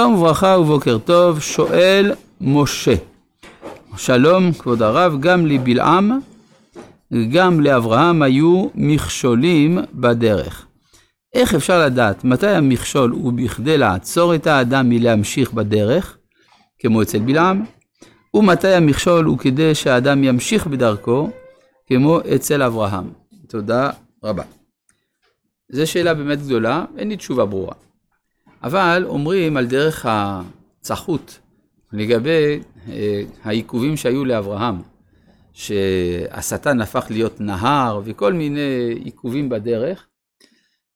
שלום וברכה ובוקר טוב, שואל משה. שלום כבוד הרב, גם לבלעם, גם לאברהם היו מכשולים בדרך. איך אפשר לדעת מתי המכשול הוא בכדי לעצור את האדם מלהמשיך בדרך, כמו אצל בלעם, ומתי המכשול הוא כדי שהאדם ימשיך בדרכו, כמו אצל אברהם. תודה רבה. זו שאלה באמת גדולה, אין לי תשובה ברורה. אבל אומרים על דרך הצחות לגבי אה, העיכובים שהיו לאברהם, שהשטן הפך להיות נהר וכל מיני עיכובים בדרך,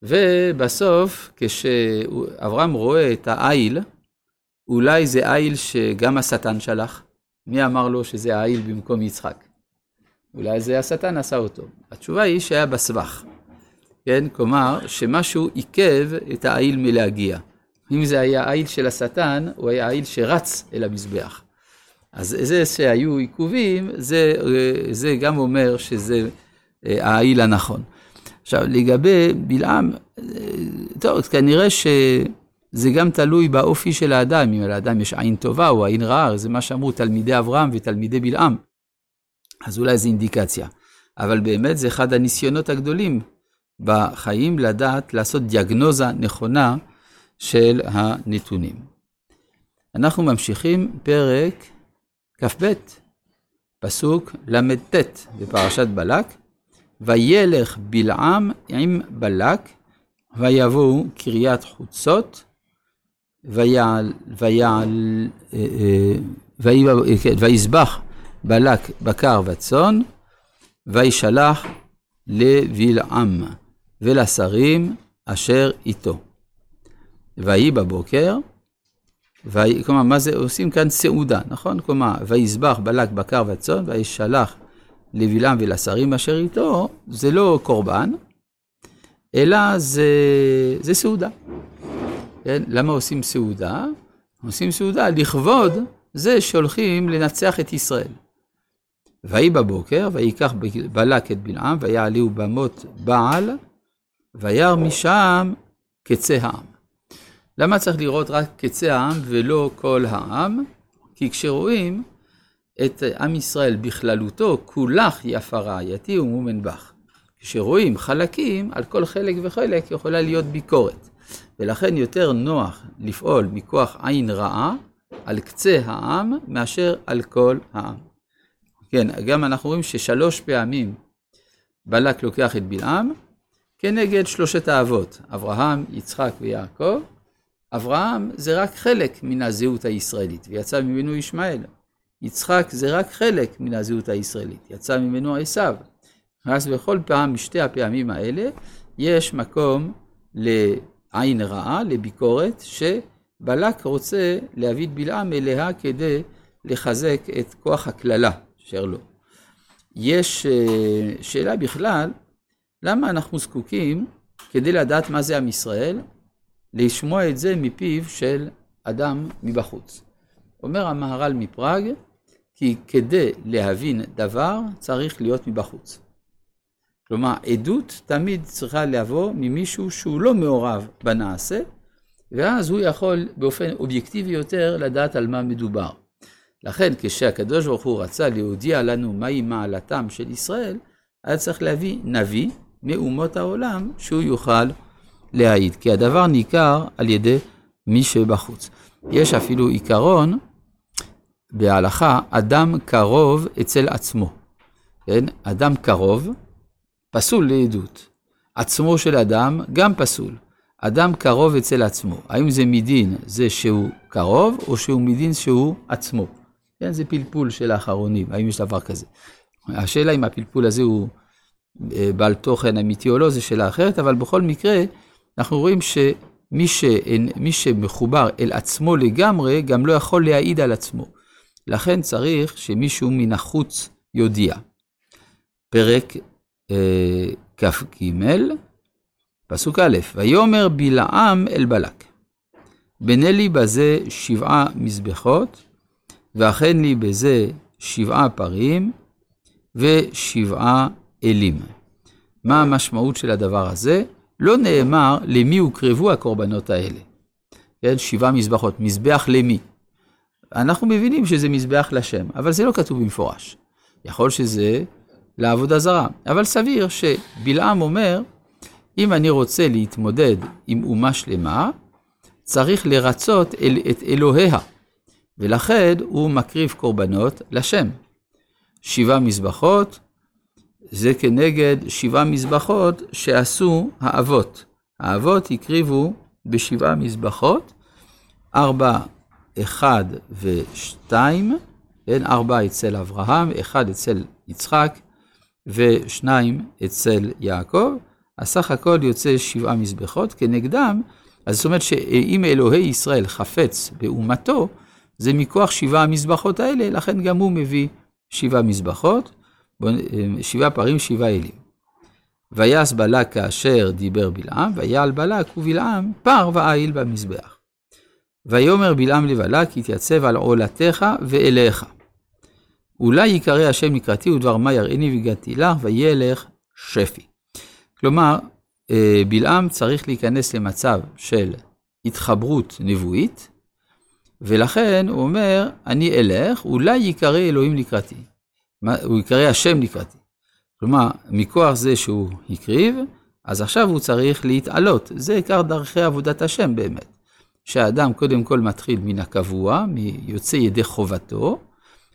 ובסוף כשאברהם רואה את העיל, אולי זה עיל שגם השטן שלח. מי אמר לו שזה העיל במקום יצחק? אולי זה השטן עשה אותו. התשובה היא שהיה בסבך. כן? כלומר, שמשהו עיכב את העיל מלהגיע. אם זה היה העיל של השטן, הוא היה העיל שרץ אל המזבח. אז זה שהיו עיכובים, זה, זה גם אומר שזה אה, העיל הנכון. עכשיו, לגבי בלעם, אה, טוב, כנראה שזה גם תלוי באופי של האדם, אם לאדם יש עין טובה או עין רעה, זה מה שאמרו תלמידי אברהם ותלמידי בלעם. אז אולי זו אינדיקציה. אבל באמת זה אחד הניסיונות הגדולים בחיים לדעת לעשות דיאגנוזה נכונה של הנתונים. אנחנו ממשיכים פרק כ"ב, פסוק ל"ט בפרשת בלק, וילך בלעם עם בלק, ויבואו קריית חוצות, ויעל, ויעל, אה, אה, כן, ויזבח בלק בקר וצאן, וישלח לבלעם ולשרים אשר איתו. ויהי בבוקר, ויהי, כלומר, מה זה, עושים כאן סעודה, נכון? כלומר, ויזבח בלק בקר וצאן, וישלח לבלעם ולשרים אשר איתו, זה לא קורבן, אלא זה, זה סעודה. כן? למה עושים סעודה? עושים סעודה לכבוד זה שהולכים לנצח את ישראל. ויהי בבוקר, ויקח בלק את בלעם, ויעליהו במות בעל, וירא משם קצה העם. למה צריך לראות רק קצה העם ולא כל העם? כי כשרואים את עם ישראל בכללותו, כולך יפה רעייתי ומומן בך. כשרואים חלקים, על כל חלק וחלק יכולה להיות ביקורת. ולכן יותר נוח לפעול מכוח עין רעה על קצה העם מאשר על כל העם. כן, גם אנחנו רואים ששלוש פעמים בלק לוקח את בלעם כנגד שלושת האבות, אברהם, יצחק ויעקב, אברהם זה רק חלק מן הזהות הישראלית, ויצא ממנו ישמעאל. יצחק זה רק חלק מן הזהות הישראלית, יצא ממנו עשיו. אז בכל פעם, משתי הפעמים האלה, יש מקום לעין רעה, לביקורת, שבלק רוצה להביא את בלעם אליה כדי לחזק את כוח הקללה אשר לו. יש אה, שאלה בכלל, למה אנחנו זקוקים, כדי לדעת מה זה עם ישראל, לשמוע את זה מפיו של אדם מבחוץ. אומר המהר"ל מפראג, כי כדי להבין דבר צריך להיות מבחוץ. כלומר, עדות תמיד צריכה לבוא ממישהו שהוא לא מעורב בנעשה, ואז הוא יכול באופן אובייקטיבי יותר לדעת על מה מדובר. לכן כשהקדוש ברוך הוא רצה להודיע לנו מהי מעלתם של ישראל, היה צריך להביא נביא מאומות העולם שהוא יוכל להעיד, כי הדבר ניכר על ידי מי שבחוץ. יש אפילו עיקרון בהלכה, אדם קרוב אצל עצמו. כן? אדם קרוב, פסול לעדות. עצמו של אדם גם פסול. אדם קרוב אצל עצמו. האם זה מדין זה שהוא קרוב, או שהוא מדין שהוא עצמו? כן, זה פלפול של האחרונים, האם יש דבר כזה. השאלה אם הפלפול הזה הוא אה, בעל תוכן אמיתי או לא, זו שאלה אחרת, אבל בכל מקרה, אנחנו רואים שמי ש... שמחובר אל עצמו לגמרי, גם לא יכול להעיד על עצמו. לכן צריך שמישהו מן החוץ יודיע. פרק אה, כ"ג, פסוק א', ויאמר בלעם אל בלק, בנה לי בזה שבעה מזבחות, ואכן לי בזה שבעה פרים ושבעה אלים. מה המשמעות של הדבר הזה? לא נאמר למי הוקרבו הקורבנות האלה. כן, שבעה מזבחות, מזבח למי? אנחנו מבינים שזה מזבח לשם, אבל זה לא כתוב במפורש. יכול שזה לעבודה זרה, אבל סביר שבלעם אומר, אם אני רוצה להתמודד עם אומה שלמה, צריך לרצות אל, את אלוהיה, ולכן הוא מקריב קורבנות לשם. שבעה מזבחות, זה כנגד שבעה מזבחות שעשו האבות. האבות הקריבו בשבעה מזבחות, ארבע, אחד ושתיים, כן, ארבע אצל אברהם, אחד אצל יצחק ושניים אצל יעקב, הסך הכל יוצא שבעה מזבחות, כנגדם, אז זאת אומרת שאם אלוהי ישראל חפץ באומתו, זה מכוח שבעה המזבחות האלה, לכן גם הוא מביא שבעה מזבחות, שבעה פרים, שבעה אלים. ויעש בלק כאשר דיבר בלעם, ויעל בלק ובלעם פר ועיל במזבח. ויאמר בלעם לבלק, התייצב על עולתך ואליך. אולי יקרא השם לקראתי ודבר מה יראני והגעתי לך, וילך שפי. כלומר, אה, בלעם צריך להיכנס למצב של התחברות נבואית, ולכן הוא אומר, אני אלך, אולי יקרא אלוהים לקראתי. הוא יקרא השם לקראתי. כלומר, מכוח זה שהוא הקריב, אז עכשיו הוא צריך להתעלות. זה עיקר דרכי עבודת השם באמת. שהאדם קודם כל מתחיל מן הקבוע, יוצא ידי חובתו,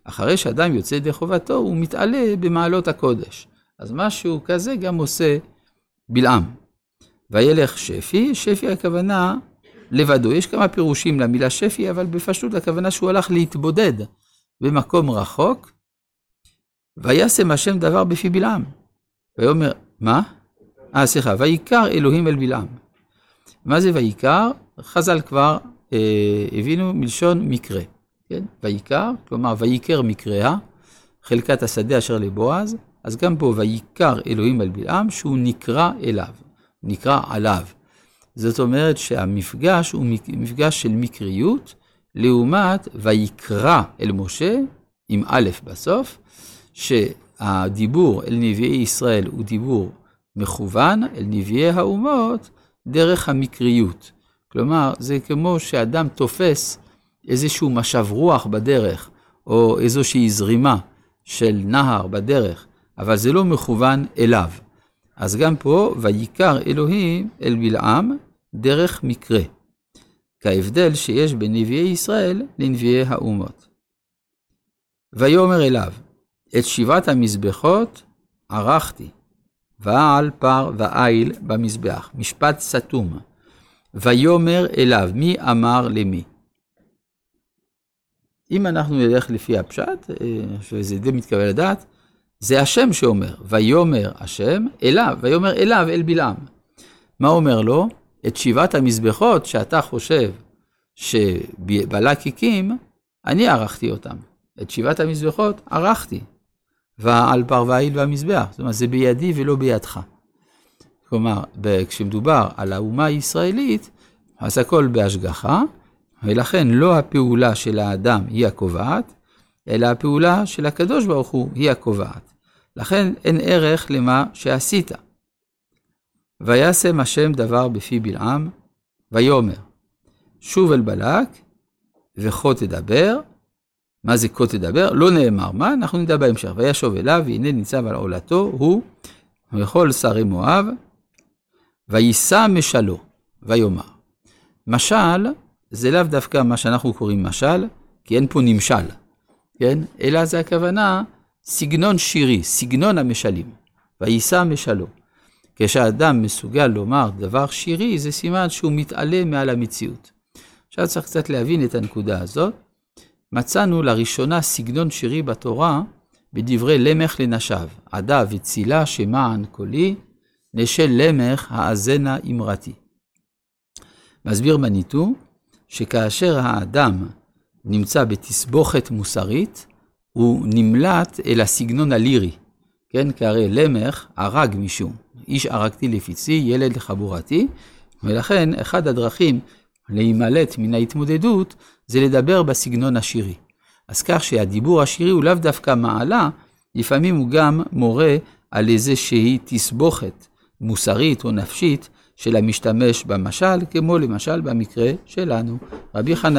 אחרי שאדם יוצא ידי חובתו, הוא מתעלה במעלות הקודש. אז משהו כזה גם עושה בלעם. וילך שפי, שפי הכוונה לבדו. יש כמה פירושים למילה שפי, אבל בפשטות הכוונה שהוא הלך להתבודד במקום רחוק, וישם השם דבר בפי בלעם. ויאמר, מה? אה, סליחה, ויקר אלוהים אל בלעם. מה זה ויקר? חז"ל כבר אה, הבינו מלשון מקרה. כן? ויקר, כלומר ויקר מקראה, חלקת השדה אשר לבועז, אז גם פה ויקר אלוהים על בלעם, שהוא נקרא אליו, נקרא עליו. זאת אומרת שהמפגש הוא מפגש של מקריות, לעומת ויקרא אל משה, עם א' בסוף, שהדיבור אל נביאי ישראל הוא דיבור מכוון אל נביאי האומות דרך המקריות. כלומר, זה כמו שאדם תופס איזשהו משב רוח בדרך, או איזושהי זרימה של נהר בדרך, אבל זה לא מכוון אליו. אז גם פה, ויקר אלוהים אל בלעם דרך מקרה. כהבדל שיש בין נביאי ישראל לנביאי האומות. ויאמר אליו, את שבעת המזבחות ערכתי, ועל פר ועיל במזבח, משפט סתום. ויאמר אליו, מי אמר למי? אם אנחנו נלך לפי הפשט, שזה אה, די מתקבל לדעת, זה השם שאומר, ויאמר השם אליו, ויאמר אליו אל בלעם. מה אומר לו? את שבעת המזבחות שאתה חושב שבלק הקים, אני ערכתי אותם. את שבעת המזבחות ערכתי. ואעל פר ואיל במזבח, זאת אומרת, זה בידי ולא בידך. כלומר, כשמדובר על האומה הישראלית, אז הכל בהשגחה, ולכן לא הפעולה של האדם היא הקובעת, אלא הפעולה של הקדוש ברוך הוא היא הקובעת. לכן אין ערך למה שעשית. וישם השם דבר בפי בלעם, ויאמר, שוב אל בלק, וכה תדבר, מה זה כה תדבר? לא נאמר מה, אנחנו נדע בהמשך. וישוב אליו, והנה ניצב על עולתו, הוא וכל שרי מואב, ויישא משלו, ויאמר. משל, זה לאו דווקא מה שאנחנו קוראים משל, כי אין פה נמשל, כן? אלא זה הכוונה סגנון שירי, סגנון המשלים. ויישא משלו. כשאדם מסוגל לומר דבר שירי, זה סימן שהוא מתעלם מעל המציאות. עכשיו צריך קצת להבין את הנקודה הזאת. מצאנו לראשונה סגנון שירי בתורה בדברי למך לנשיו, עדה וצילה שמען קולי, נשל למך האזנה אמרתי. מסביר מניטו שכאשר האדם נמצא בתסבוכת מוסרית, הוא נמלט אל הסגנון הלירי, כן? כי הרי למך הרג מישהו, איש הרגתי לפיצי, ילד לחבורתי, ולכן אחד הדרכים להימלט מן ההתמודדות זה לדבר בסגנון השירי. אז כך שהדיבור השירי הוא לאו דווקא מעלה, לפעמים הוא גם מורה על איזושהי תסבוכת מוסרית או נפשית של המשתמש במשל, כמו למשל במקרה שלנו. רבי חנן